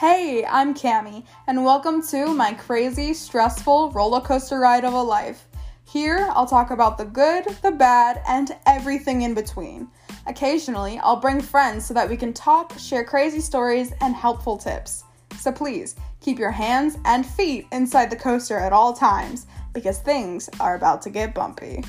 Hey, I'm Cami, and welcome to my crazy, stressful roller coaster ride of a life. Here, I'll talk about the good, the bad, and everything in between. Occasionally, I'll bring friends so that we can talk, share crazy stories, and helpful tips. So please, keep your hands and feet inside the coaster at all times because things are about to get bumpy.